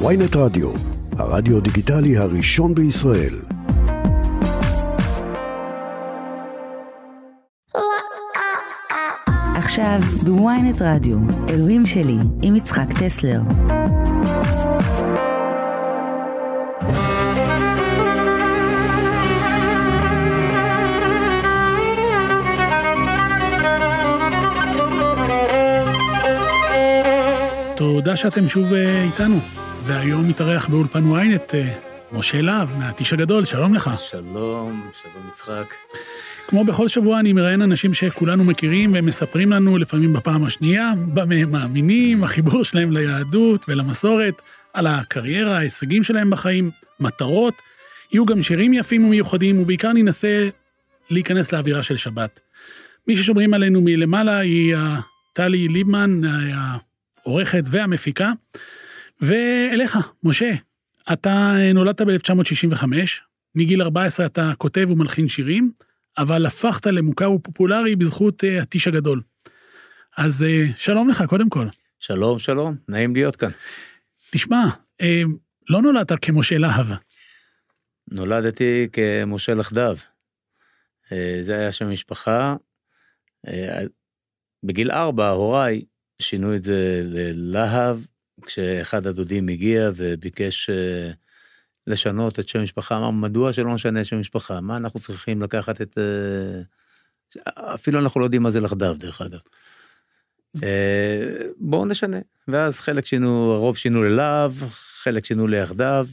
ויינט רדיו, הרדיו דיגיטלי הראשון בישראל. עכשיו בוויינט רדיו, אלוהים שלי, עם יצחק טסלר. תודה שאתם שוב אה, איתנו, והיום מתארח באולפן ynet אה, משה להב מהטיש הגדול, שלום לך. שלום, שלום יצחק. כמו בכל שבוע אני מראיין אנשים שכולנו מכירים והם מספרים לנו לפעמים בפעם השנייה, במה הם מאמינים, החיבור שלהם ליהדות ולמסורת, על הקריירה, ההישגים שלהם בחיים, מטרות. יהיו גם שירים יפים ומיוחדים, ובעיקר ננסה להיכנס לאווירה של שבת. מי ששומרים עלינו מלמעלה היא טלי ליבמן, העורכת והמפיקה. ואליך, משה, אתה נולדת ב-1965, מגיל 14 אתה כותב ומלחין שירים, אבל הפכת למוכר ופופולרי בזכות uh, הטיש הגדול. אז uh, שלום לך, קודם כל. שלום, שלום, נעים להיות כאן. תשמע, לא נולדת כמשה להב. נולדתי כמשה לחדב. Uh, זה היה שם משפחה. בגיל ארבע הוריי שינו את זה ללהב, כשאחד הדודים הגיע וביקש uh, לשנות את שם המשפחה, אמר, מדוע שלא נשנה שם משפחה? מה אנחנו צריכים לקחת את... Uh, אפילו אנחנו לא יודעים מה זה לחדב, דרך אגב. Uh, בואו נשנה. ואז חלק שינו, הרוב שינו ללהב, חלק שינו ליחדיו,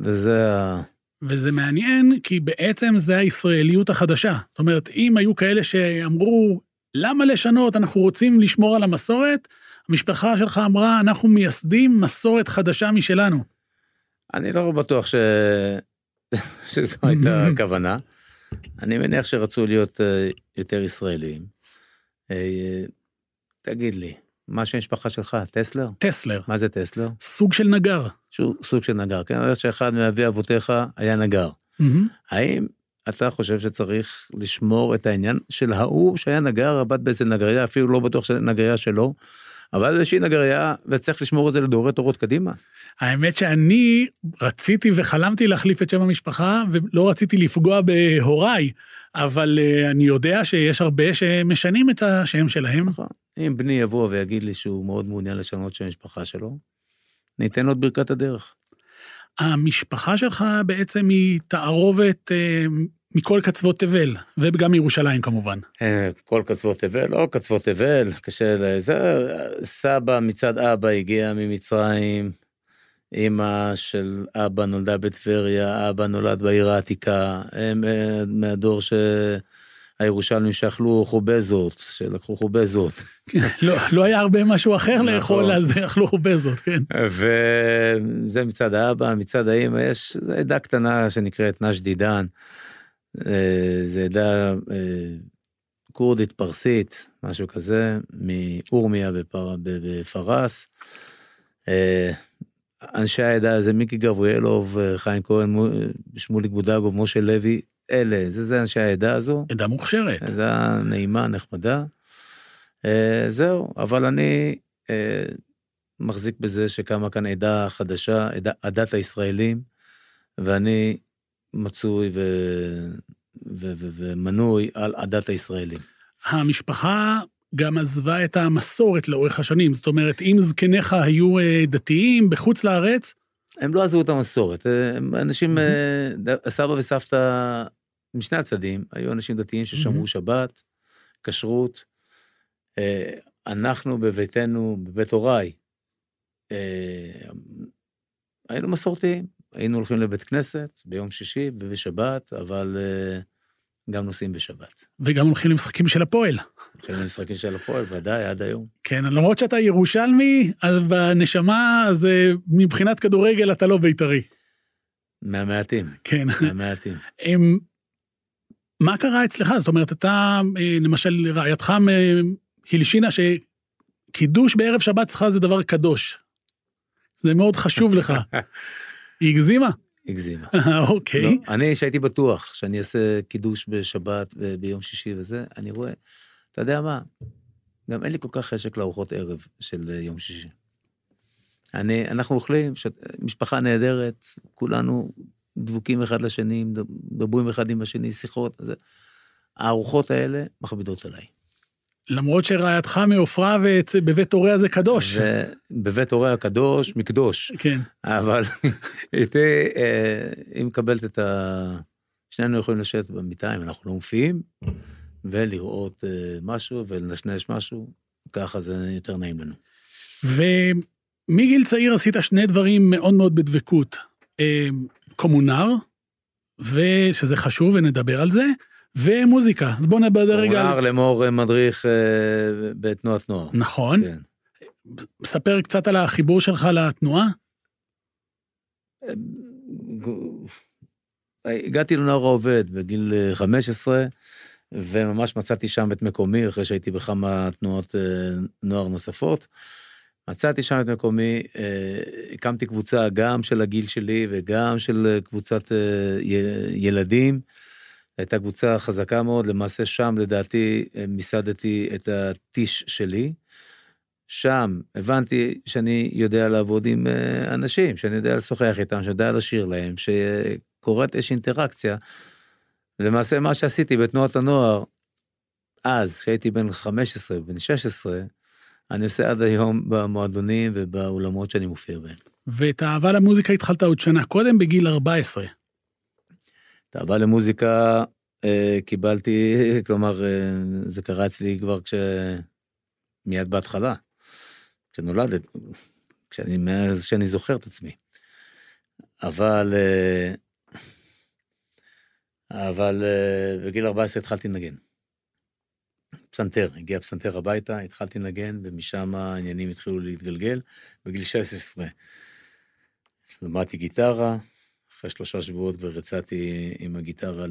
וזה ה... וזה מעניין, כי בעצם זה הישראליות החדשה. זאת אומרת, אם היו כאלה שאמרו, למה לשנות, אנחנו רוצים לשמור על המסורת, המשפחה שלך אמרה, אנחנו מייסדים מסורת חדשה משלנו. אני לא בטוח ש... שזו הייתה הכוונה. אני מניח שרצו להיות אה, יותר ישראלים. אה, תגיד לי, מה שם המשפחה שלך, טסלר? טסלר. מה זה טסלר? סוג של נגר. סוג של נגר, כן, אני יודע שאחד מאבי אבותיך היה נגר. האם אתה חושב שצריך לשמור את העניין של ההוא שהיה נגר, עבד באיזה נגריה, אפילו לא בטוח שזה נגריה שלו, אבל איזושהי נגריה, וצריך לשמור את זה לדורי תורות קדימה. האמת שאני רציתי וחלמתי להחליף את שם המשפחה, ולא רציתי לפגוע בהוריי, אבל uh, אני יודע שיש הרבה שמשנים את השם שלהם. נכון. אם בני יבוא ויגיד לי שהוא מאוד מעוניין לשנות שם המשפחה שלו, ניתן לו את ברכת הדרך. המשפחה שלך בעצם היא תערובת אה, מכל קצוות תבל, וגם מירושלים כמובן. אה, כל קצוות תבל, לא קצוות תבל, קשה לזה. סבא מצד אבא הגיע ממצרים, אמא של אבא נולדה בטבריה, אבא נולד בעיר העתיקה, הם אה, מהדור ש... הירושלמים שאכלו חובזות, שלקחו חובזות. לא, לא היה הרבה משהו אחר נכון. לאכול, אז אכלו חובזות, כן. וזה מצד האבא, מצד האמא, יש עדה קטנה שנקראת נשדידן. אה, זה עדה אה, כורדית פרסית, משהו כזה, מאורמיה בפר, בפרס. אה, אנשי העדה זה מיקי גבריאלוב, חיים כהן, שמוליק בודגוב, משה לוי, אלה, זה, זה אנשי העדה הזו. עדה מוכשרת. עדה נעימה, נחמדה. אה, זהו, אבל אני אה, מחזיק בזה שקמה כאן עדה חדשה, עדה, עדת הישראלים, ואני מצוי ו, ו, ו, ומנוי על עדת הישראלים. המשפחה גם עזבה את המסורת לאורך השנים, זאת אומרת, אם זקניך היו אה, דתיים בחוץ לארץ, הם לא עזבו את המסורת, הם אנשים, mm-hmm. סבא וסבתא משני הצדדים, היו אנשים דתיים ששמרו. שבת, כשרות. אה, אנחנו בביתנו, בבית הוריי, אה, היינו מסורתיים, היינו הולכים לבית כנסת ביום שישי ובשבת, אבל גם נוסעים בשבת. וגם הולכים למשחקים של הפועל. הולכים למשחקים של הפועל, ודאי, עד היום. כן, למרות שאתה ירושלמי, אז בנשמה, אז מבחינת כדורגל אתה לא בית"רי. מהמעטים. כן. מהמעטים. הם... מה קרה אצלך? זאת אומרת, אתה, למשל, רעייתך הלשינה שקידוש בערב שבת אצלך זה דבר קדוש. זה מאוד חשוב לך. היא הגזימה? הגזימה. אוקיי. לא, אני, שהייתי בטוח שאני אעשה קידוש בשבת וביום שישי וזה, אני רואה, אתה יודע מה, גם אין לי כל כך חשק לארוחות ערב של יום שישי. אני, אנחנו אוכלים, ש... משפחה נהדרת, כולנו דבוקים אחד לשני, מדברים אחד עם השני, שיחות. זה... הארוחות האלה מכבידות עליי. למרות שרעייתך מעופרה ובבית הוריה זה קדוש. בבית הוריה קדוש, מקדוש. כן. אבל איתי, אה, היא מקבלת את ה... שנינו יכולים לשבת במיטה אם אנחנו לא מופיעים, ולראות אה, משהו ולנשנש משהו, ככה זה יותר נעים לנו. ומגיל צעיר עשית שני דברים מאוד מאוד בדבקות. אה, קומונר, ושזה חשוב ונדבר על זה, ומוזיקה. אז בוא נדבר רגע. קומונר לאמור מדריך אה, בתנועת נוער. נכון. כן. ספר קצת על החיבור שלך לתנועה. הגעתי לנוער העובד בגיל 15, וממש מצאתי שם את מקומי, אחרי שהייתי בכמה תנועות נוער נוספות. מצאתי שם את מקומי, אה, הקמתי קבוצה גם של הגיל שלי וגם של קבוצת אה, ילדים. הייתה קבוצה חזקה מאוד, למעשה שם לדעתי אה, מיסדתי את הטיש שלי. שם הבנתי שאני יודע לעבוד עם אנשים, שאני יודע לשוחח איתם, שאני יודע לשיר להם, שקורית איזושהי אינטראקציה. למעשה מה שעשיתי בתנועת הנוער, אז, כשהייתי בן 15, בן 16, אני עושה עד היום במועדונים ובאולמות שאני מופיע בהם. ואת האהבה למוזיקה התחלת עוד שנה קודם, בגיל 14. את האהבה למוזיקה אה, קיבלתי, כלומר, אה, זה קרה אצלי כבר כש... מיד בהתחלה, כשנולדת, כשאני, מאז שאני זוכר את עצמי. אבל, אה, אבל בגיל 14 התחלתי לנגן. פסנתר, הגיע פסנתר הביתה, התחלתי לנגן, ומשם העניינים התחילו להתגלגל. בגיל 16 למדתי גיטרה, אחרי שלושה שבועות כבר יצאתי עם הגיטרה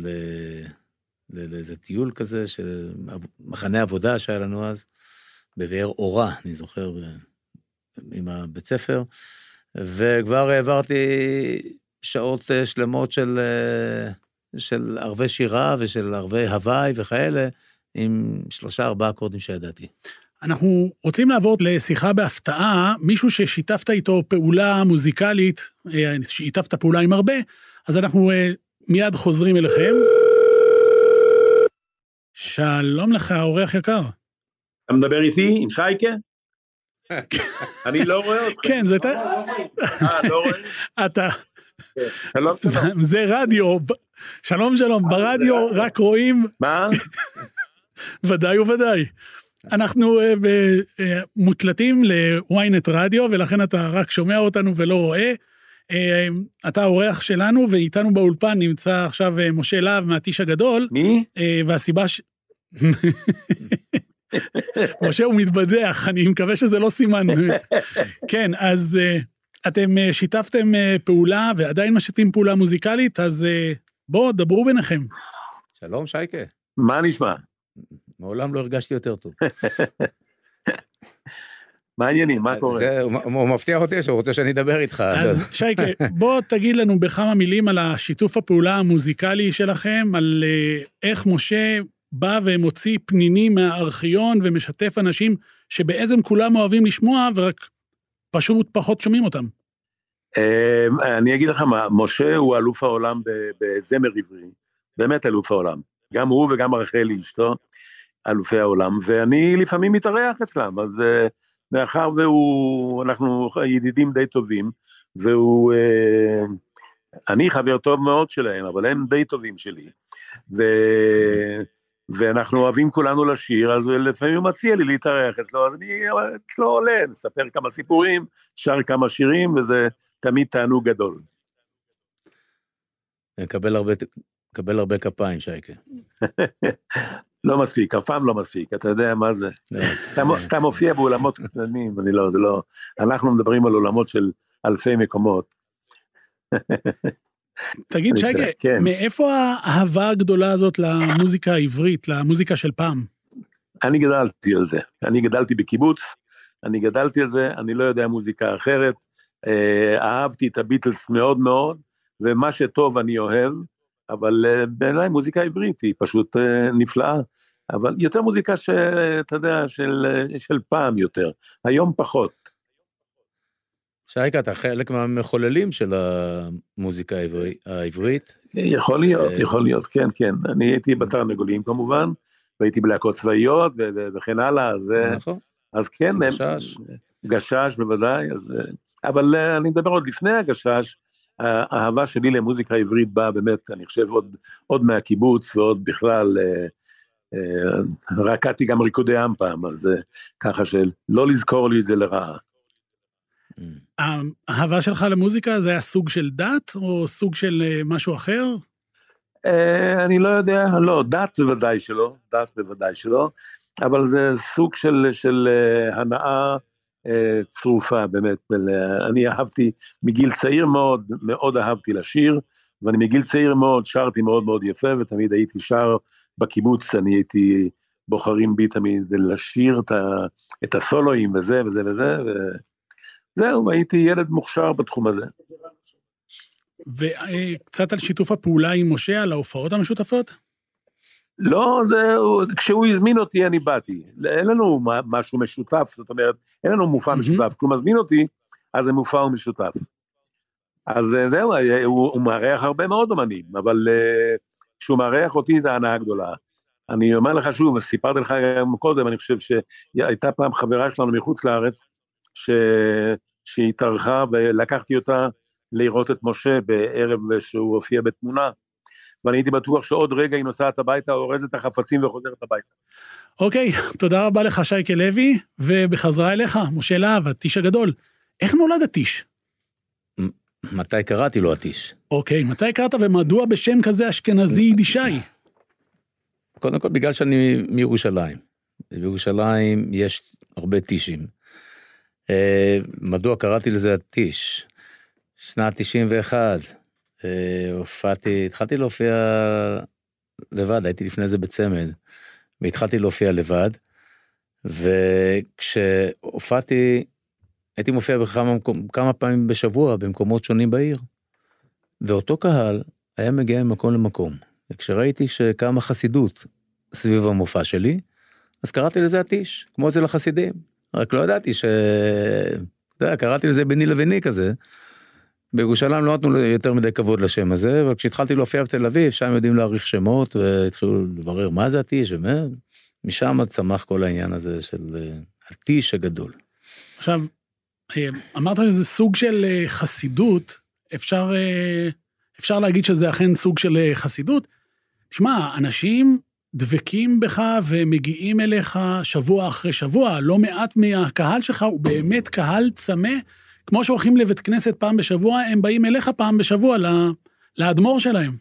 לאיזה טיול כזה, של מחנה עבודה שהיה לנו אז, בבאר אורה, אני זוכר, עם הבית ספר, וכבר העברתי שעות שלמות של, של ערבי שירה ושל ערבי הוואי וכאלה, עם שלושה ארבעה אקורדים שידעתי. אנחנו רוצים לעבור לשיחה בהפתעה, מישהו ששיתפת איתו פעולה מוזיקלית, אה, שיתפת פעולה עם הרבה, אז אנחנו אה, מיד חוזרים אליכם. שלום לך, אורח יקר. אתה מדבר איתי עם שייקה? אני לא רואה אותך. כן, זה אתה... אה, לא רואה? אתה... כן, שלום, שלום. זה רדיו, שלום שלום, ברדיו רק רואים... מה? ודאי וודאי. אנחנו uh, uh, מוקלטים ל-ynet רדיו ולכן אתה רק שומע אותנו ולא רואה. Uh, אתה האורח שלנו ואיתנו באולפן נמצא עכשיו uh, משה להב מהטיש הגדול. מי? Uh, והסיבה ש... משה הוא מתבדח, אני מקווה שזה לא סימן. כן, אז uh, אתם uh, שיתפתם uh, פעולה ועדיין משתפים פעולה מוזיקלית, אז uh, בואו, דברו ביניכם. שלום, שייקה. מה נשמע? מעולם לא הרגשתי יותר טוב. מה העניינים? מה קורה? זה, הוא, הוא מבטיח אותי שהוא רוצה שאני אדבר איתך. אז שייקה, בוא תגיד לנו בכמה מילים על השיתוף הפעולה המוזיקלי שלכם, על uh, איך משה בא ומוציא פנינים מהארכיון ומשתף אנשים שבעצם כולם אוהבים לשמוע ורק פשוט פחות שומעים אותם. אמ, אני אגיד לך מה, משה הוא אלוף העולם בזמר עברי, באמת אלוף העולם. גם הוא וגם רחלי אשתו, אלופי העולם, ואני לפעמים מתארח אצלם, אז uh, מאחר והוא, אנחנו ידידים די טובים, והוא, uh, אני חבר טוב מאוד שלהם, אבל הם די טובים שלי, ו... ואנחנו אוהבים כולנו לשיר, אז לפעמים הוא מציע לי להתארח אצלו, אז אני אצלו עולה, נספר כמה סיפורים, שר כמה שירים, וזה תמיד תענוג גדול. מקבל הרבה, מקבל הרבה כפיים, שייקה. לא מספיק, אף פעם לא מספיק, אתה יודע מה זה. אתה מופיע באולמות קטנים, אני לא, זה לא, אנחנו מדברים על אולמות של אלפי מקומות. תגיד שייקה, כן. מאיפה האהבה הגדולה הזאת למוזיקה העברית, למוזיקה של פעם? אני גדלתי על זה, אני גדלתי בקיבוץ, אני גדלתי על זה, אני לא יודע מוזיקה אחרת, אה, אהבתי את הביטלס מאוד מאוד, ומה שטוב אני אוהב, אבל אה, בעיניי מוזיקה עברית היא פשוט אה, נפלאה, אבל יותר מוזיקה שאתה יודע, של, של פעם יותר, היום פחות. שייקה, אתה חלק מהמחוללים של המוזיקה העברי- העברית. יכול להיות, אה, יכול להיות, כן, כן. אני הייתי בתרנגולים כמובן, והייתי בלהקות צבאיות וכן הלאה, אז, אה, נכון, אז כן, גשש. גשש בוודאי, אז, אה, אבל אה, אני מדבר עוד לפני הגשש, האהבה שלי למוזיקה עברית באה באמת, אני חושב, עוד, עוד מהקיבוץ ועוד בכלל, אה, אה, רקדתי גם ריקודי עם פעם, אז אה, ככה שלא לזכור לי זה לרעה. האהבה שלך למוזיקה זה היה סוג של דת, או סוג של אה, משהו אחר? אה, אני לא יודע, לא, דת בוודאי שלא, דת בוודאי שלא, אבל זה סוג של, של אה, הנאה אה, צרופה באמת. אני אהבתי, מגיל צעיר מאוד, מאוד אהבתי לשיר, ואני מגיל צעיר מאוד שרתי מאוד מאוד יפה, ותמיד הייתי שר בקיבוץ, אני הייתי בוחרים בי תמיד לשיר את, ה, את הסולואים וזה וזה וזה, וזהו, הייתי ילד מוכשר בתחום הזה. וקצת על שיתוף הפעולה עם משה, על ההופעות המשותפות? לא, זה, כשהוא הזמין אותי אני באתי. אין לנו משהו משותף, זאת אומרת, אין לנו מופע מהמם. משותף. כשהוא מזמין אותי, אז זה מופע משותף. אז אה, זהו, אה, הוא, הוא מארח הרבה מאוד אומנים, אבל אה, כשהוא מארח אותי זה הנאה גדולה. אני אומר לך שוב, סיפרתי לך גם קודם, אני חושב שהייתה פעם חברה שלנו מחוץ לארץ, ש... שהתארחה ולקחתי אותה לראות את משה בערב שהוא הופיע בתמונה, ואני הייתי בטוח שעוד רגע היא נוסעת הביתה, אורזת את החפצים וחוזרת הביתה. אוקיי, תודה רבה לך, שייקה לוי, ובחזרה אליך, משה להב, הטיש הגדול. איך נולד הטיש? מתי קראתי לו הטיש? אוקיי, מתי הכרת ומדוע בשם כזה אשכנזי יידישאי? קודם כל בגלל שאני מירושלים. בירושלים יש הרבה טישים. אה, מדוע קראתי לזה הטיש? שנת 91, אה, הופעתי, התחלתי להופיע לבד, הייתי לפני זה בצמד, והתחלתי להופיע לבד, וכשהופעתי, הייתי מופיע בכמה כמה פעמים בשבוע במקומות שונים בעיר, ואותו קהל היה מגיע ממקום למקום. וכשראיתי שקמה חסידות סביב המופע שלי, אז קראתי לזה הטיש, כמו אצל החסידים. רק לא ידעתי ש... אתה יודע, קראתי לזה ביני לביני כזה. בירושלים לא נתנו יותר מדי כבוד לשם הזה, אבל כשהתחלתי להופיע בתל אביב, שם יודעים להעריך שמות, והתחילו לברר מה זה הטיש, ומשם צמח כל העניין הזה של אה, הטיש הגדול. עכשיו, אה, אמרת שזה סוג של אה, חסידות, אפשר, אפשר להגיד שזה אכן סוג של חסידות. תשמע, אנשים דבקים בך ומגיעים אליך שבוע אחרי שבוע, לא מעט מהקהל שלך הוא באמת קהל צמא. כמו שהולכים לבית כנסת פעם בשבוע, הם באים אליך פעם בשבוע לאדמו"ר שלהם.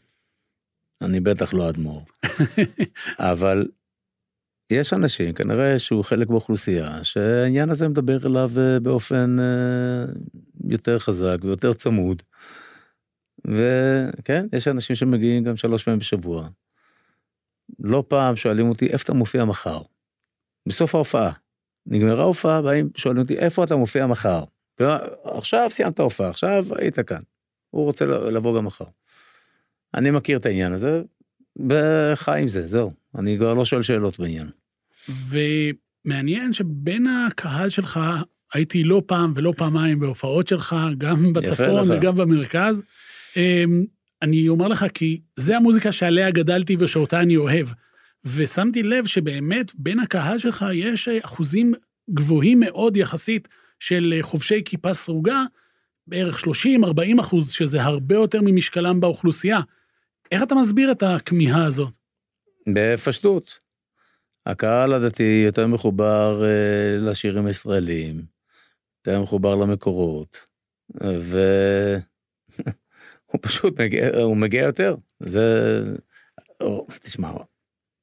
אני בטח לא אדמו"ר. אבל יש אנשים, כנראה שהוא חלק באוכלוסייה, שהעניין הזה מדבר אליו אה, באופן אה, יותר חזק ויותר צמוד. וכן, יש אנשים שמגיעים גם שלוש פעמים בשבוע. לא פעם שואלים אותי, איפה אתה מופיע מחר? בסוף ההופעה. נגמרה ההופעה, באים שואלים אותי, איפה אתה מופיע מחר? עכשיו סיימת ההופעה, עכשיו היית כאן. הוא רוצה לבוא גם מחר. אני מכיר את העניין הזה, וחי עם זה, זהו. אני כבר לא שואל שאלות בעניין. ומעניין שבין הקהל שלך, הייתי לא פעם ולא פעמיים בהופעות שלך, גם בצפון לך. וגם במרכז. אמ, אני אומר לך כי זה המוזיקה שעליה גדלתי ושאותה אני אוהב. ושמתי לב שבאמת בין הקהל שלך יש אחוזים גבוהים מאוד יחסית של חובשי כיפה סרוגה, בערך 30-40 אחוז, שזה הרבה יותר ממשקלם באוכלוסייה. איך אתה מסביר את הכמיהה הזאת? בפשטות. הקהל הדתי יותר מחובר אה, לשירים הישראליים, יותר מחובר למקורות, והוא פשוט מגיע, הוא מגיע יותר. זה, תשמע,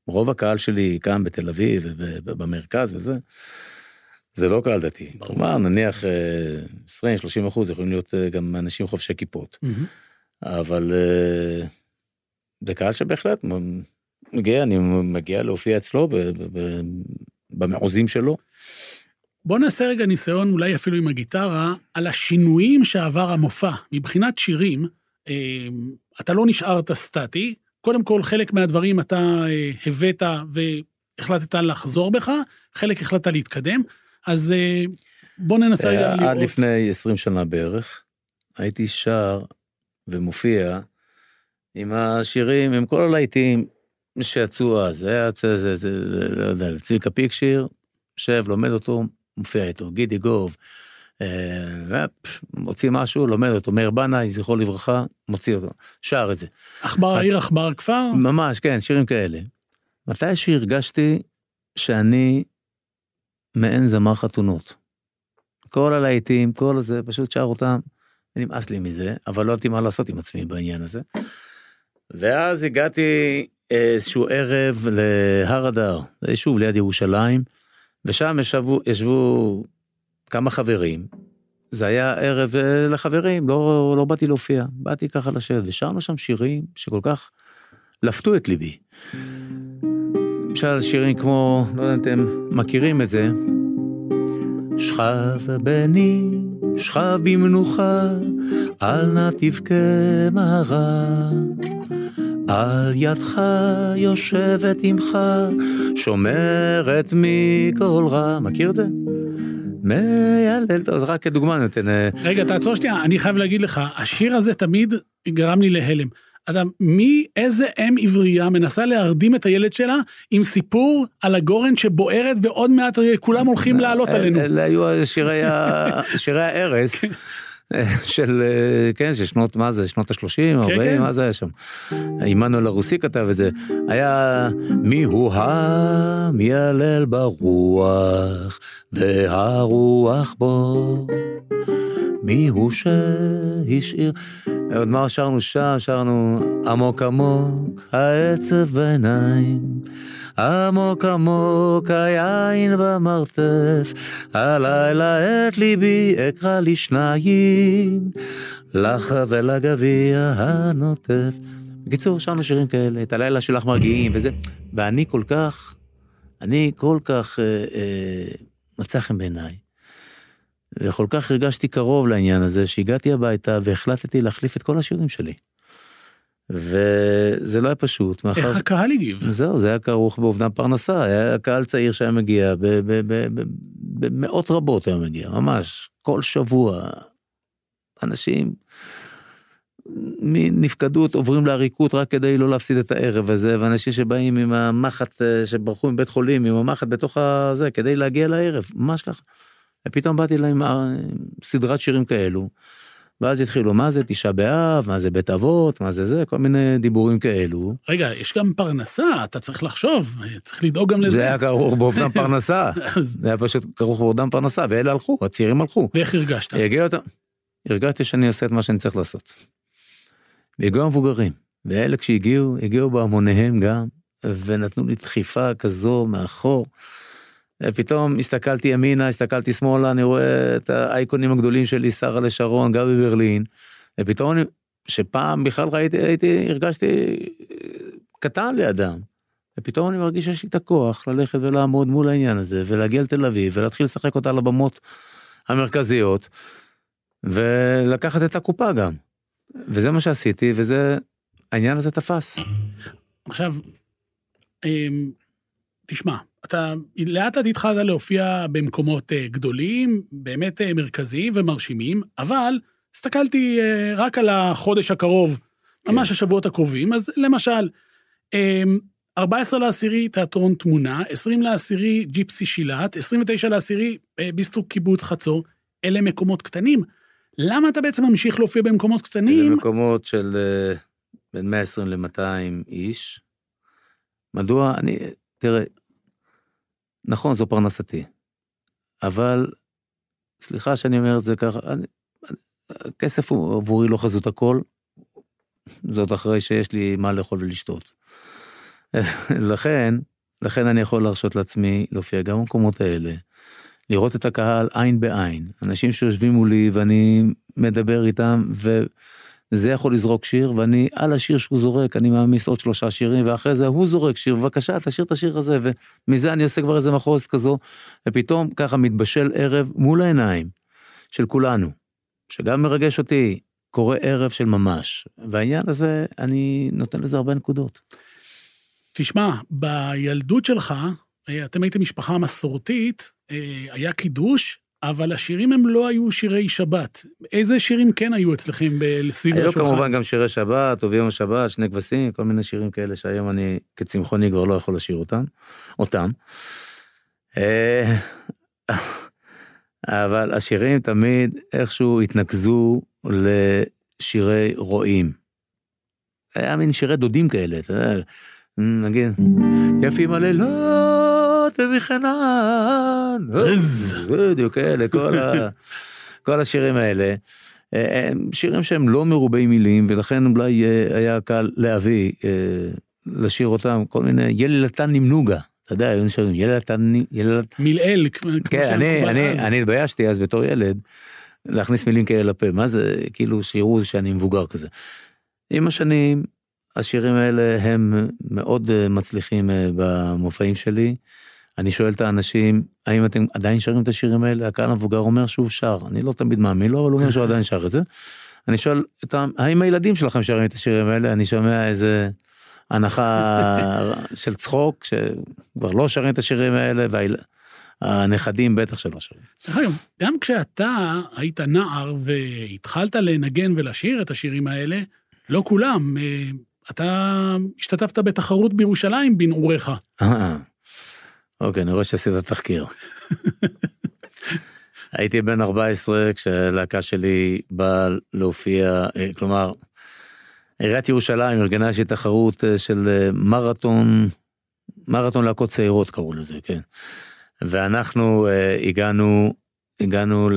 רוב הקהל שלי כאן בתל אביב ובמרכז וזה, זה לא קהל דתי. כלומר, נניח אה, 20-30 אחוז יכולים להיות אה, גם אנשים חובשי כיפות. אבל אה, זה קהל שבהחלט מגיע, אני מגיע להופיע אצלו במעוזים שלו. בוא נעשה רגע ניסיון, אולי אפילו עם הגיטרה, על השינויים שעבר המופע. מבחינת שירים, אה, אתה לא נשארת סטטי. קודם כל, חלק מהדברים אתה אה, הבאת והחלטת לחזור בך, חלק החלטת להתקדם. אז אה, בוא ננסה אה, עד לראות. לפני 20 שנה בערך, הייתי שר ומופיע עם השירים, עם כל הלהיטים שיצאו אז. היה יוצא, זה, זה, זה, לא יודע, צביקה פיקשיר, יושב, לומד אותו, מופיע איתו, גידי גוב, אה, מוציא משהו, לומד אותו, מאיר בנאי, זכרו לברכה, מוציא אותו, שר את זה. עכבר העיר, עכבר הכפר. ממש, כן, שירים כאלה. מתי שהרגשתי שאני מעין זמר חתונות. כל הלהיטים, כל הזה, פשוט שר אותם, נמאס לי מזה, אבל לא ידעתי מה לעשות עם עצמי בעניין הזה. ואז הגעתי איזשהו ערב להר אדר, זה יישוב ליד ירושלים, ושם ישבו, ישבו כמה חברים. זה היה ערב אה, לחברים, לא, לא באתי להופיע, באתי ככה לשבת, ושרנו שם שירים שכל כך לפתו את ליבי. למשל שירים כמו, לא יודע אם אתם מכירים את זה, שכב בני, שכב במנוחה, אל נא תבכה מהרה. על ידך יושבת עמך, שומרת מכל רע. מכיר את זה? מיילל, זה רק כדוגמה נותן. אה, רגע, תעצור שנייה, אני חייב להגיד לך, השיר הזה תמיד גרם לי להלם. אתה, מי, איזה אם עברייה מנסה להרדים את הילד שלה עם סיפור על הגורן שבוערת ועוד מעט כולם הולכים לעלות עלינו. אלה היו שירי ה- שירי ההרס. של, אה, כן, של שנות, מה זה, שנות ה-30, 40, כן. מה זה היה שם? עמנואל הרוסי כתב את זה. היה מי הוא המיילל ברוח, והרוח בו. מי הוא שהשאיר... עוד מה שרנו שם? שרנו עמוק עמוק העצב בעיניים. עמוק עמוק היין במרתף, הלילה את ליבי אקרא לשניים, לך ולגביע הנוטף. בקיצור, שרנו שירים כאלה, את הלילה שלך מרגיעים וזה, ואני כל כך, אני כל כך אה, אה, מצא חן בעיניי. וכל כך הרגשתי קרוב לעניין הזה, שהגעתי הביתה והחלטתי להחליף את כל השירים שלי. וזה לא היה פשוט, מאחר... איך הקהל הגיב? זהו, זה היה כרוך באובדן פרנסה, היה קהל צעיר שהיה מגיע, במאות רבות היה מגיע, ממש, כל שבוע. אנשים מנפקדות עוברים לעריקות רק כדי לא להפסיד את הערב הזה, ואנשים שבאים עם המחט, אה, שברחו מבית חולים, עם המחט בתוך הזה, כדי להגיע לערב, ממש ככה. ופתאום באתי להם עם אה, סדרת שירים כאלו, ואז התחילו, מה זה תשעה באב, מה זה בית אבות, מה זה זה, כל מיני דיבורים כאלו. רגע, יש גם פרנסה, אתה צריך לחשוב, צריך לדאוג גם לזה. זה היה כרוך באובדן פרנסה, זה היה פשוט כרוך באובדן פרנסה, ואלה הלכו, הצעירים הלכו. ואיך הרגשת? הגיע אותם, הרגשתי שאני עושה את מה שאני צריך לעשות. והגיעו המבוגרים, ואלה כשהגיעו, הגיעו בהמוניהם גם, ונתנו לי דחיפה כזו מאחור. ופתאום הסתכלתי ימינה, הסתכלתי שמאלה, אני רואה את האייקונים הגדולים שלי, שרה לשרון, גבי ברלין, ופתאום שפעם בכלל ראיתי, הייתי, הרגשתי קטן לידם. ופתאום אני מרגיש שיש לי את הכוח ללכת ולעמוד מול העניין הזה, ולהגיע לתל אביב, ולהתחיל לשחק אותה על הבמות המרכזיות, ולקחת את הקופה גם. וזה מה שעשיתי, וזה, העניין הזה תפס. עכשיו, אמ, תשמע, אתה לאט לאט התחלת להופיע במקומות אה, גדולים, באמת אה, מרכזיים ומרשימים, אבל הסתכלתי אה, רק על החודש הקרוב, ממש השבועות הקרובים, אז למשל, אמ, 14 לעשירי תיאטרון תמונה, 20 לעשירי ג'יפסי שילת, 29 לעשירי ביסטרוק קיבוץ חצור, אלה מקומות קטנים. למה אתה בעצם ממשיך להופיע במקומות קטנים? מקומות של בין 120 ל-200 איש. מדוע? אני, תראה, נכון, זו פרנסתי, אבל, סליחה שאני אומר את זה ככה, אני, אני, הכסף הוא עבורי לא חזות הכל, זאת אחרי שיש לי מה לאכול ולשתות. לכן, לכן אני יכול להרשות לעצמי להופיע גם במקומות האלה, לראות את הקהל עין בעין, אנשים שיושבים מולי ואני מדבר איתם, וזה יכול לזרוק שיר, ואני על השיר שהוא זורק, אני מעמיס עוד שלושה שירים, ואחרי זה הוא זורק שיר, בבקשה, תשאיר את השיר הזה, ומזה אני עושה כבר איזה מחוז כזו, ופתאום ככה מתבשל ערב מול העיניים של כולנו, שגם מרגש אותי, קורה ערב של ממש, והעניין הזה, אני נותן לזה הרבה נקודות. תשמע, בילדות שלך, אה, אתם הייתם משפחה מסורתית, אה, היה קידוש, אבל השירים הם לא היו שירי שבת. איזה שירים כן היו אצלכם סביב היו השולחן? כמובן גם שירי שבת, וביום השבת, שני כבשים, כל מיני שירים כאלה שהיום אני כצמחוני כבר לא יכול לשיר אותם. אותם. אה, אבל השירים תמיד איכשהו התנקזו לשירי רועים. היה מין שירי דודים כאלה, אתה יודע, נגיד, יפים הלילות מחנן, עז. בדיוק כאלה, כל, ה, כל השירים האלה. אה, הם שירים שהם לא מרובי מילים, ולכן אולי אה, היה קל להביא, אה, לשיר אותם, כל מיני יללתן נמנוגה. אתה יודע, היו נשארים יללתן, יללת... מלעיל, כמו כן, אני, אני. אני התביישתי אז בתור ילד להכניס מילים כאלה לפה, מה זה, כאילו שיראו שאני מבוגר כזה. עם השנים, השירים האלה הם מאוד מצליחים במופעים שלי. אני שואל את האנשים, האם אתם עדיין שרים את השירים האלה? הקהל המבוגר אומר שהוא שר, אני לא תמיד מאמין לו, אבל הוא אומר שהוא עדיין שר את זה. אני שואל אותם, האם הילדים שלכם שרים את השירים האלה? אני שומע איזה הנחה של צחוק, שכבר לא שרים את השירים האלה, והנכדים בטח שלא שרים. גם כשאתה היית נער והתחלת לנגן ולשיר את השירים האלה, לא כולם, אה, אתה השתתפת בתחרות בירושלים בנעוריך. אוקיי, אני רואה שעשית תחקיר. הייתי בן 14 כשהלהקה שלי באה להופיע, אה, כלומר, עיריית ירושלים ארגנה איזושהי תחרות אה, של אה, מרתון, מרתון להקות צעירות קראו לזה, כן. ואנחנו הגענו, הגענו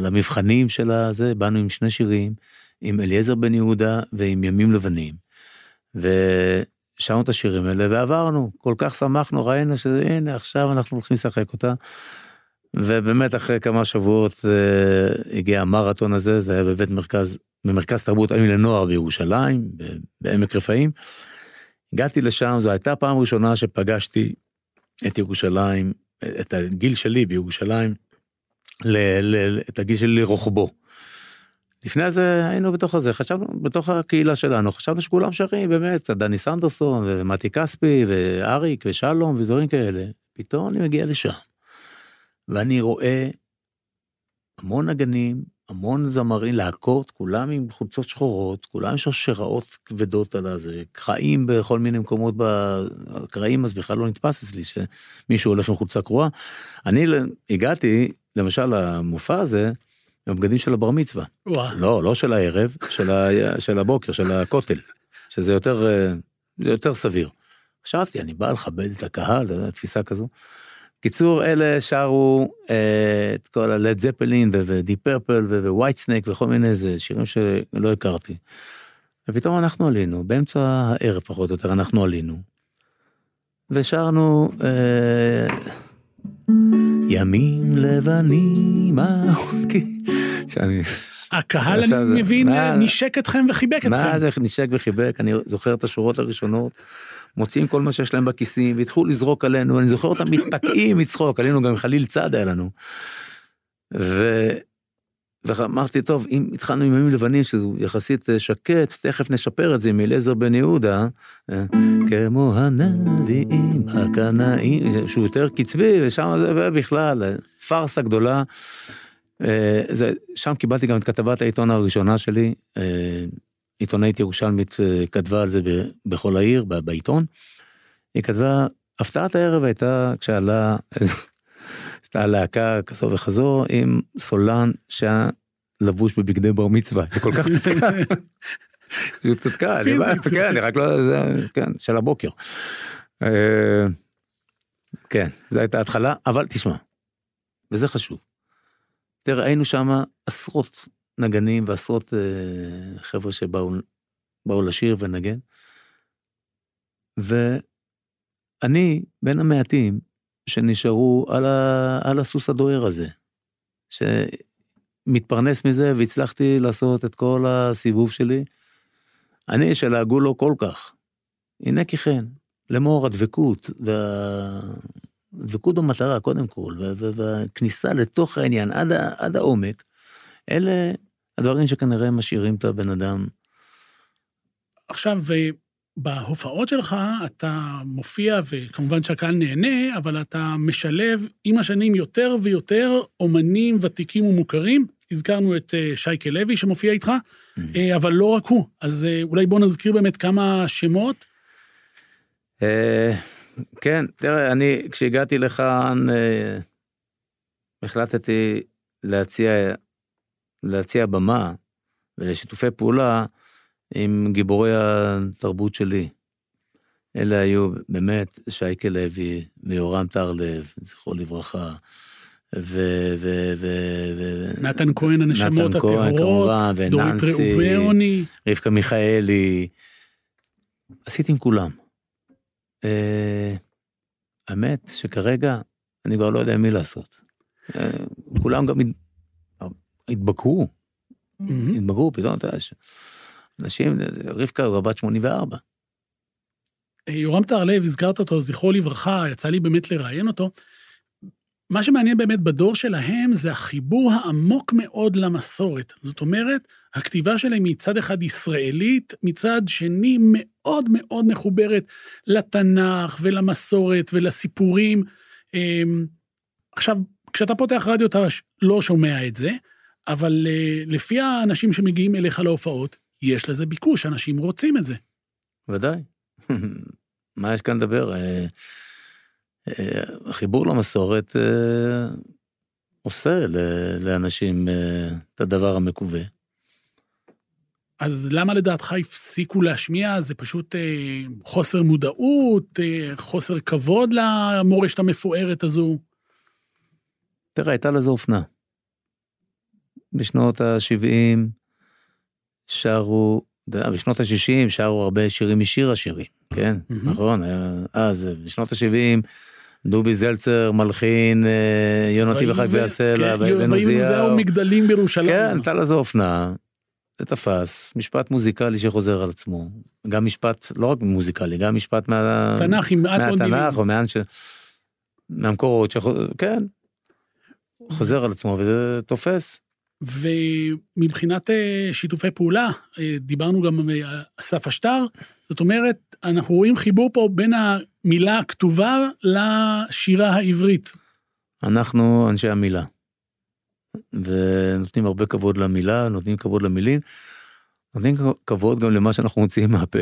למבחנים של הזה, באנו עם שני שירים, עם אליעזר בן יהודה ועם ימים לבנים. ושרנו את השירים האלה ועברנו, כל כך שמחנו, ראינו שהנה עכשיו אנחנו הולכים לשחק אותה. ובאמת אחרי כמה שבועות אה, הגיע המרתון הזה, זה היה בבית מרכז, במרכז תרבות עמים לנוער בירושלים, בעמק רפאים. הגעתי לשם, זו הייתה הפעם הראשונה שפגשתי את ירושלים, את הגיל שלי בירושלים, ל, ל, את הגיל שלי לרוחבו. לפני זה היינו בתוך הזה, חשבנו, בתוך הקהילה שלנו, חשבנו שכולם שרים, באמת, דני סנדרסון, ומתי כספי, ואריק, ושלום, ודברים כאלה. פתאום אני מגיע לשם, ואני רואה המון נגנים, המון זמרים, להקות, כולם עם חולצות שחורות, כולם עם שרשראות כבדות על הזה, קרעים בכל מיני מקומות, בקרעים אז בכלל לא נתפס אצלי שמישהו הולך עם חולצה קרועה. אני הגעתי, למשל, למופע הזה, בבגדים של הבר מצווה. וואו. לא, לא של הערב, של, ה... של הבוקר, של הכותל, שזה יותר, אה, יותר סביר. חשבתי, אני בא לכבד את הקהל, תפיסה כזו. קיצור, אלה שרו אה, את כל ה Led Zeppelin ו Deep Purple Whitesnake וכל מיני איזה שירים שלא הכרתי. ופתאום אנחנו עלינו, באמצע הערב פחות או יותר אנחנו עלינו, ושרנו אה, ימים לבנים ארוכים. שאני- הקהל, עכשיו זה- אני מבין, מה- נשק אתכם וחיבק מה אתכם. זה נשק וחיבק, אני זוכר את השורות הראשונות, מוציאים כל מה שיש להם בכיסים, והתחילו לזרוק עלינו, אני זוכר אותם מתפקעים מצחוק, עלינו גם חליל צד היה לנו. ו... ואמרתי, טוב, אם התחלנו עם ימים לבנים, שזה יחסית אה, שקט, תכף נשפר את זה עם אליעזר בן יהודה, אה, כמו הנביאים הקנאים, שהוא יותר קצבי, ושם זה ובכלל, אה, פארסה גדולה. שם קיבלתי גם את כתבת העיתון הראשונה שלי, עיתונאית ירושלמית כתבה על זה בכל העיר, בעיתון. היא כתבה, הפתעת הערב הייתה כשעלה, הייתה להקה כזו וכזו עם סולן שהיה לבוש בבגדי בר מצווה, היא כל כך צדקה. היא צדקה, אני. כן, אני רק לא, זה, כן, של הבוקר. אה, כן, זו הייתה התחלה, אבל תשמע, וזה חשוב. תראה, היינו שם עשרות נגנים ועשרות אה, חבר'ה שבאו באו לשיר ולנגן. ואני בין המעטים שנשארו על, ה, על הסוס הדוהר הזה, שמתפרנס מזה והצלחתי לעשות את כל הסיבוב שלי. אני שלעגו לו כל כך. הנה כי כן, לאמור הדבקות, וה... דבקות במטרה קודם כל, והכניסה לתוך העניין עד, ה- עד העומק, אלה הדברים שכנראה משאירים את הבן אדם. עכשיו, אה, בהופעות שלך אתה מופיע, וכמובן שהקהל נהנה, אבל אתה משלב עם השנים יותר ויותר אומנים ותיקים ומוכרים. הזכרנו את אה, שייקה לוי שמופיע איתך, Mm. אה, אבל לא רק הוא. אז אה, אולי בוא נזכיר באמת כמה שמות. אה, כן, תראה, אני, כשהגעתי לכאן, אה, החלטתי להציע, להציע במה ולשיתופי פעולה עם גיבורי התרבות שלי. אלה היו באמת שייקה לוי ויורם טרלב, זכרו לברכה, ו... ו... ו... ו... נתן כהן, הנשמות הטהורות, דורית. ראובני. רבקה מיכאלי, עשיתי עם כולם. אה, האמת שכרגע אני כבר לא יודע מי לעשות. אה, כולם גם הת- התבגרו, מהמם. התבגרו, פתאום אתה יודע, אנשים, רבקה הוא בת 84. אה, יורם טהרלב, הזכרת אותו, זכרו לברכה, יצא לי באמת לראיין אותו. מה שמעניין באמת בדור שלהם זה החיבור העמוק מאוד למסורת. זאת אומרת, הכתיבה שלהם מצד אחד ישראלית, מצד שני מאוד מאוד מחוברת לתנ"ך ולמסורת ולסיפורים. אמ, עכשיו, כשאתה פותח רדיו אתה לא שומע את זה, אבל אה, לפי האנשים שמגיעים אליך להופעות, יש לזה ביקוש, אנשים רוצים את זה. ודאי. מה יש כאן לדבר? אה, אה, החיבור למסורת אה, עושה לאנשים את הדבר המקווה. אז למה לדעתך הפסיקו להשמיע? זה פשוט אה, חוסר מודעות, אה, חוסר כבוד למורשת המפוארת הזו? תראה, הייתה לזה אופנה. בשנות ה-70 שרו, בשנות ה-60 שרו הרבה שירים משיר השירים, כן? מהמם. נכון, היה- אז בשנות ה-70 דובי זלצר מלחין אה, יונתי וחגבי הסלע, והבאנו זיהו. והיו מגדלים בירושלים. כן, הייתה לזה אופנה, זה תפס, משפט מוזיקלי שחוזר על עצמו. גם משפט, לא רק מוזיקלי, גם משפט מה... תנ"ך עם מעט. מהתנ"ך או מאן ש... מהמקורות, שחוז... כן, חוזר על עצמו וזה תופס. ומבחינת אה, שיתופי פעולה, אה, דיברנו גם על אסף אשטר, זאת אומרת, אנחנו רואים חיבור פה בין המילה הכתובה לשירה העברית. אנחנו אנשי המילה. ונותנים הרבה כבוד למילה, נותנים כבוד למילים, נותנים כבוד גם למה שאנחנו מוציאים מהפה,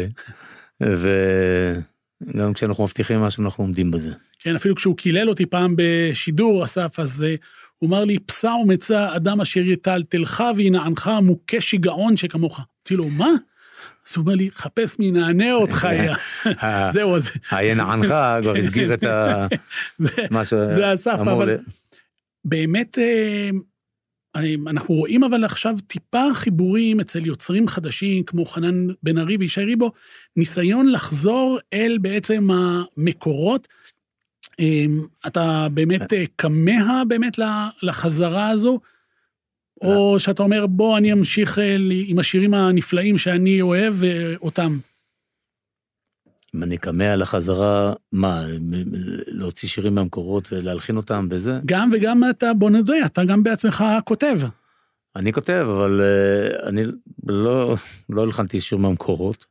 וגם כשאנחנו מבטיחים משהו אנחנו עומדים בזה. כן, אפילו כשהוא קילל אותי פעם בשידור, אסף, אז אה, הוא אמר לי, פסע ומצא אדם אשר יטלטלך וינענך מוכה שיגעון שכמוך. אמרתי לו, מה? אז הוא אומר לי, חפש מי ינענע אותך, יא." זהו, אז הינענך כבר הסגיר את ה... מה. זה אסף, אמור אבל באמת, אה, אנחנו רואים אבל עכשיו טיפה חיבורים אצל יוצרים חדשים, כמו חנן בן ארי וישי ריבו, ניסיון לחזור אל בעצם המקורות. אה, אתה באמת אה, כמה באמת לחזרה הזו, או שאתה אומר, בוא, אני אמשיך אה, עם השירים הנפלאים שאני אוהב אה, אותם. אם אני כמה לחזרה, מה, מ- מ- להוציא שירים מהמקורות ולהלחין אותם וזה? גם וגם אתה, בוא נודה, אתה גם בעצמך כותב. אני כותב, אבל אה, אני לא, לא הלחנתי שיר מהמקורות.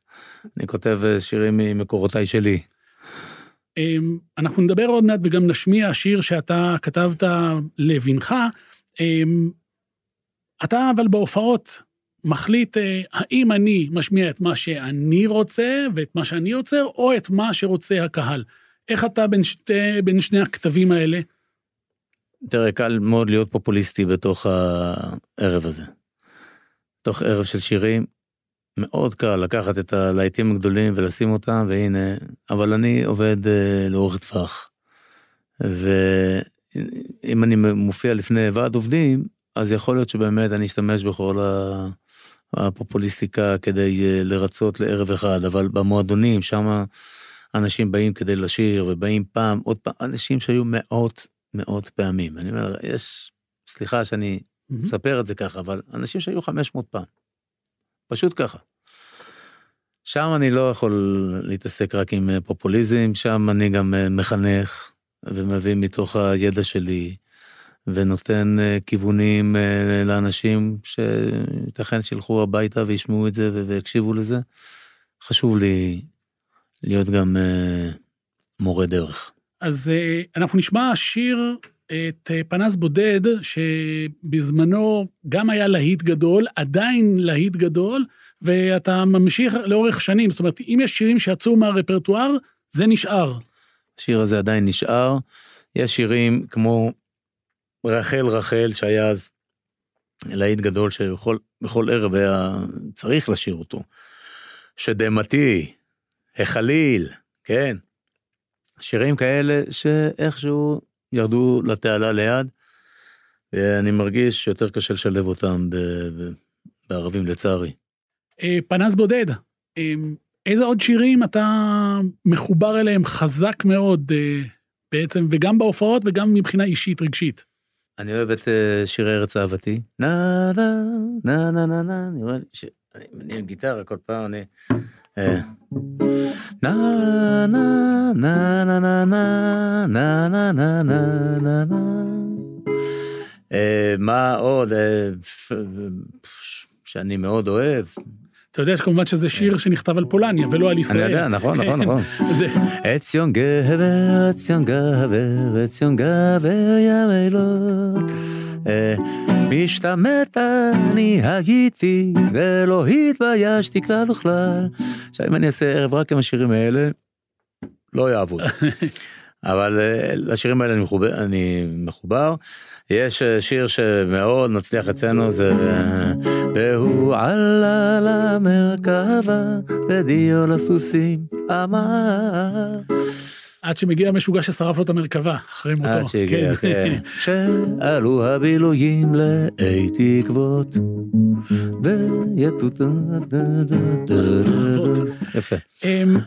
אני כותב שירים ממקורותיי שלי. אמ, אנחנו נדבר עוד מעט וגם נשמיע שיר שאתה כתבת לבנך. אמ, אתה אבל בהופעות מחליט אה, האם אני משמיע את מה שאני רוצה ואת מה שאני יוצר, או את מה שרוצה הקהל. איך אתה בין, שתי, בין שני הכתבים האלה? תראה, קל מאוד להיות פופוליסטי בתוך הערב הזה. בתוך ערב של שירים, מאוד קל לקחת את הלהיטים הגדולים ולשים אותם, והנה, אבל אני עובד אה, לאורך טווח. ואם אני מופיע לפני ועד עובדים, אז יכול להיות שבאמת אני אשתמש בכל ה- הפופוליסטיקה כדי אה, לרצות לערב אחד, אבל במועדונים, שם אנשים באים כדי לשיר, ובאים פעם, עוד פעם, אנשים שהיו מאות, מאות פעמים. אני אומר, יש, סליחה שאני מספר את זה ככה, אבל אנשים שהיו 500 פעם. פשוט ככה. שם אני לא יכול להתעסק רק עם אה, פופוליזם, שם אני גם אה, מחנך ומביא מתוך הידע שלי ונותן אה, כיוונים לאנשים שייתכן שילכו הביתה וישמעו את זה ויקשיבו לזה. חשוב לי להיות גם מורה דרך. אז אנחנו נשמע שיר את פנס בודד, שבזמנו גם היה להיט גדול, עדיין להיט גדול, ואתה ממשיך לאורך שנים. זאת אומרת, אם יש שירים שיצאו מהרפרטואר, זה נשאר. השיר הזה עדיין נשאר. יש שירים כמו רחל רחל, שהיה אז להיט גדול, שבכל ערב היה צריך לשיר אותו. שדמתי, החליל, כן. שירים כאלה שאיכשהו ירדו לתעלה ליד, ואני מרגיש שיותר קשה לשלב אותם ב- ב- בערבים לצערי. אה, פנס בודד, אה, איזה עוד שירים אתה מחובר אליהם חזק מאוד אה, בעצם, וגם בהופעות וגם מבחינה אישית רגשית? אני אוהב את אה, שירי ארץ אהבתי. נה נה נה נה נה נה, לי ש... אני מניע גיטרה כל פעם, אני... אה, נה נה נה נה נה נה נה נה נה נה נה נה אה, מה עוד? אה, שאני מאוד אוהב. אתה יודע שכמובן שזה שיר שנכתב על פולניה ולא על ישראל. אני יודע, נכון, נכון, נכון. עציון גבר, עציון גבר, עציון גבר ים אילות. אה, משתמט אני הייתי, ולא התביישתי כלל וכלל. עכשיו, אם אני אעשה ערב רק עם השירים האלה, לא יעבוד. אבל אה, לשירים האלה אני מחובר, אני מחובר. יש אה, שיר שמאוד מצליח אצלנו, זה אה, והוא עלה למרכבה, ודיו לסוסים אמר. עד שמגיע המשוגע ששרף לו את המרכבה, אחרי מותו. עד שהגיע, כן. שעלו הבילויים לאי תקוות, ויתות... יפה. אמ,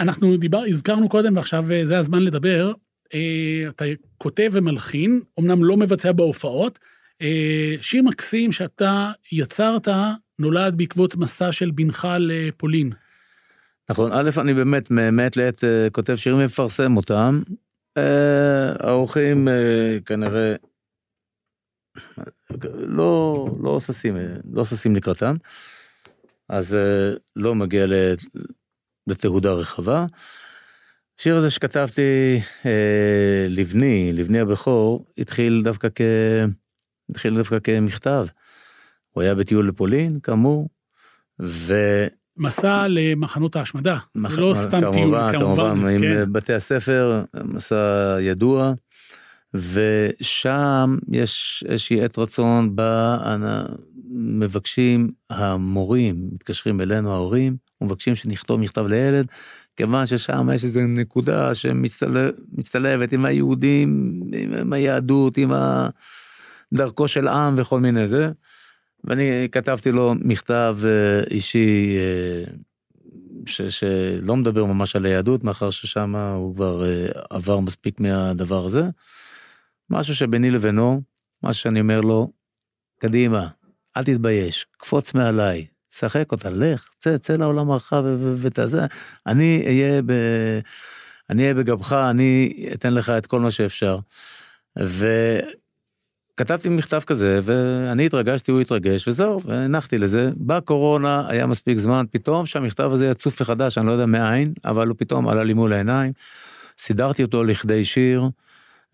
אנחנו דיבר, הזכרנו קודם ועכשיו אה, זה הזמן לדבר. אה, אתה כותב ומלחין, אמנם לא מבצע בהופעות. אה, שיר מקסים שאתה יצרת נולד בעקבות מסע של בנך לפולין. נכון, א', אני באמת מעת לעת אה, כותב שירים ומפרסם אותם. האורחים אה, כנראה לא, לא ששים, לא ששים לקראתם, אז לא מגיע לתהודה רחבה. השיר הזה שכתבתי אה, לבני, לבני הבכור, התחיל דווקא כ... התחיל דווקא כמכתב. הוא היה בטיול לפולין, כאמור, ו... מסע למחנות ההשמדה, מח- לא סתם טיול, כמובן, כמובן. כמובן, כן. עם בתי הספר, מסע ידוע, ושם יש איזושהי עת רצון בה מבקשים המורים, מתקשרים אלינו ההורים, ומבקשים שנכתוב מכתב לילד, כיוון ששם יש איזו נקודה שמצטלבת עם היהודים, עם היהדות, עם דרכו של עם וכל מיני זה. ואני כתבתי לו מכתב אה, אישי אה, ש, שלא מדבר ממש על היהדות, מאחר ששם הוא כבר אה, עבר מספיק מהדבר הזה. משהו שביני לבינו, מה שאני אומר לו, קדימה, אל תתבייש, קפוץ מעליי, שחק אותה, לך, צא, צא לעולם הרחב ותעשה, אני אהיה ב... אני אהיה בגבך, אני אתן לך את כל מה שאפשר. וכתבתי מכתב כזה, ואני התרגשתי, הוא התרגש, וזהו, והנחתי לזה. בקורונה היה מספיק זמן, פתאום שהמכתב הזה יצוף מחדש, אני לא יודע מאין, אבל הוא פתאום עלה לי מול העיניים. סידרתי אותו לכדי שיר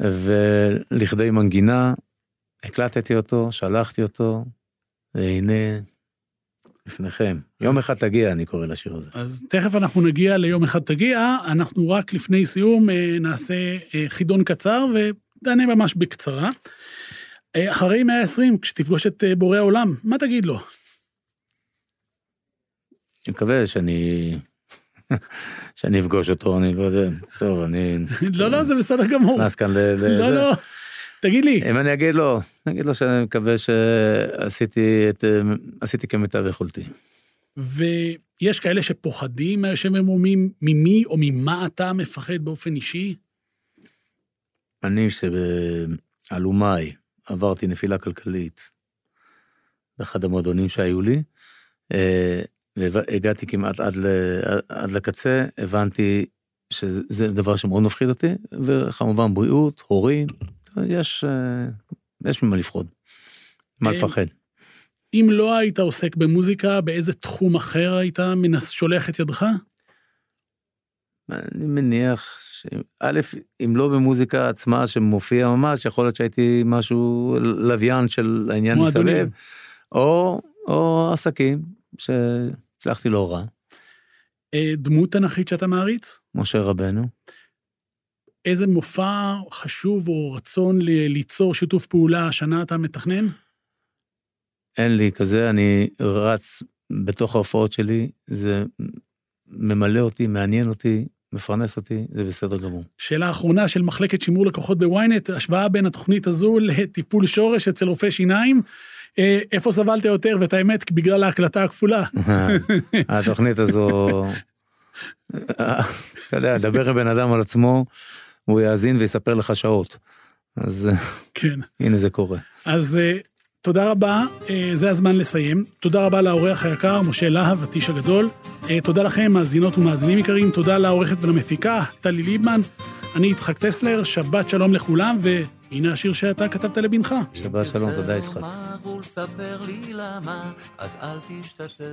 ולכדי מנגינה, הקלטתי אותו, שלחתי אותו, והנה, לפניכם. יום אחד תגיע, אני קורא לשיר הזה. אז תכף אנחנו נגיע ליום אחד תגיע, אנחנו רק לפני סיום אה, נעשה אה, חידון קצר ותענה ממש בקצרה. אה, אחרי 120, כשתפגוש את בורא עולם, מה תגיד לו? אני מקווה שאני... שאני אפגוש אותו, אני לא יודע. טוב, אני... לא, לא, זה בסדר גמור. נכנס כאן ל... לא. לא. תגיד לי, אם אני אגיד לו, אני אגיד לו שאני מקווה שעשיתי את... עשיתי כמיטב יכולתי. ויש כאלה שפוחדים מהשם אמומים, ממי או ממה אתה מפחד באופן אישי? אני שבאלומיי עברתי נפילה כלכלית באחד המועדונים שהיו לי, אה, והגעתי כמעט עד, ל, עד לקצה, הבנתי שזה דבר שמאוד מפחיד אותי, וכמובן בריאות, הורים, יש, אה, יש ממה לפחוד, מה כן. לפחד. אם לא היית עוסק במוזיקה, באיזה תחום אחר היית מנס, שולח את ידך? אני מניח שא', אם לא במוזיקה עצמה שמופיע ממש, יכול להיות שהייתי משהו לוויין של העניין מסביב, או, או עסקים שהצלחתי לא רע. אה, דמות תנכית שאתה מעריץ? משה רבנו. איזה מופע חשוב או רצון ליצור שיתוף פעולה השנה אתה מתכנן? אין לי כזה, אני רץ בתוך ההופעות שלי, זה ממלא אותי, מעניין אותי, מפרנס אותי, זה בסדר גמור. שאלה אחרונה של מחלקת שימור לקוחות בוויינט, השוואה בין התוכנית הזו לטיפול שורש אצל רופא שיניים. אה, איפה סבלת יותר, ואת האמת, בגלל ההקלטה הכפולה. התוכנית הזו, אתה יודע, דבר עם בן אדם על עצמו, הוא יאזין ויספר לך שעות. אז כן. הנה זה קורה. אז אה, תודה רבה, אה, זה הזמן לסיים. תודה רבה לאורח היקר, משה להב, הטיש הגדול. אה, תודה לכם, מאזינות ומאזינים יקרים. תודה לעורכת ולמפיקה, טלי ליבמן. אני יצחק טסלר, שבת שלום לכולם, והנה השיר שאתה כתבת לבנך. שבת שלום, תודה יצחק. אז אל תשתתף.